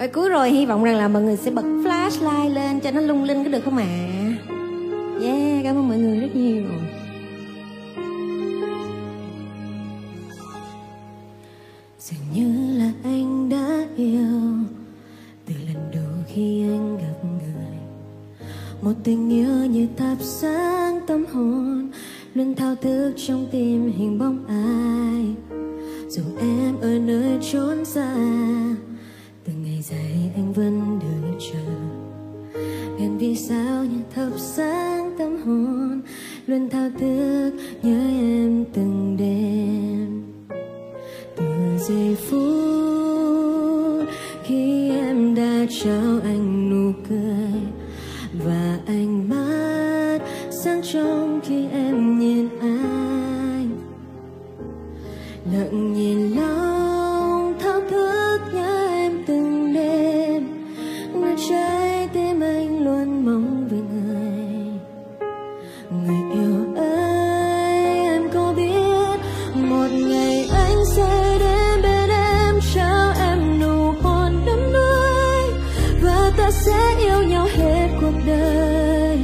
Và cuối rồi hy vọng rằng là mọi người sẽ bật flashlight lên cho nó lung linh có được không ạ? À? Yeah, cảm ơn mọi người rất nhiều. Dường như là anh đã yêu từ lần đầu khi anh gặp người một tình yêu như thắp sáng tâm hồn luôn thao thức trong tim hình bóng ai dù em ở nơi chốn xa sao như thắp sáng tâm hồn luôn thao thức nhớ em từng đêm. Từ giây phút khi em đã trao anh nụ cười và ánh mắt sáng trong ta sẽ yêu nhau hết cuộc đời.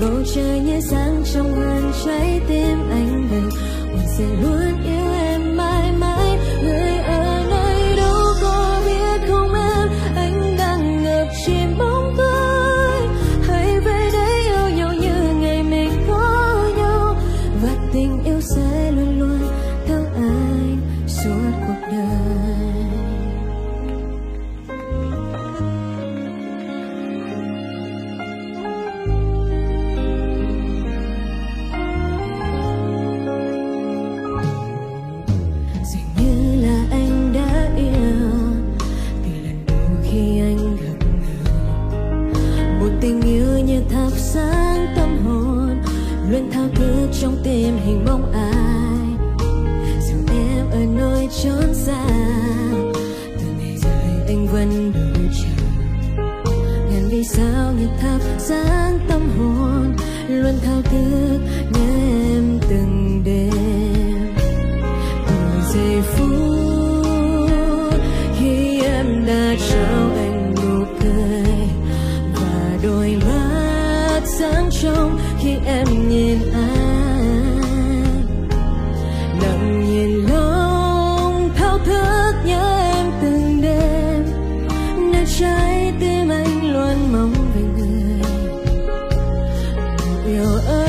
Bầu trời như sáng trong hơn trái tim anh đừng mình sẽ luôn yêu em mãi mãi. Luôn thao thức trong tim hình bóng ai. Dù em ở nơi chốn xa từ ngày rời anh vẫn đợi chờ. Ngàn vì sao như thắp sáng tâm hồn luôn thao thức nhớ em từng đêm. Từ giây phút khi em đã trao em nhìn anh. Lặng nhìn lòng thao thức nhớ em từng đêm. Nơi trái tim anh luôn mong về người. Yêu ơi.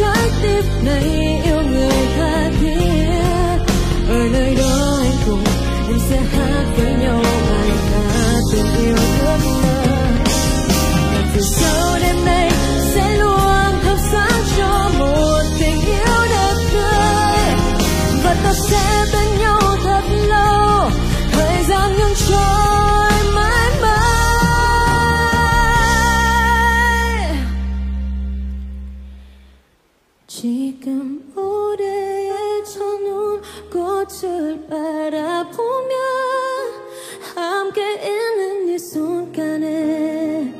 Trái tim này 꽃을 바라보며 함께 있는 이 순간에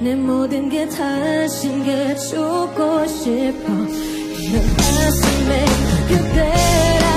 내 모든 게 다신 게 죽고 싶어. 내 가슴에 그대란 날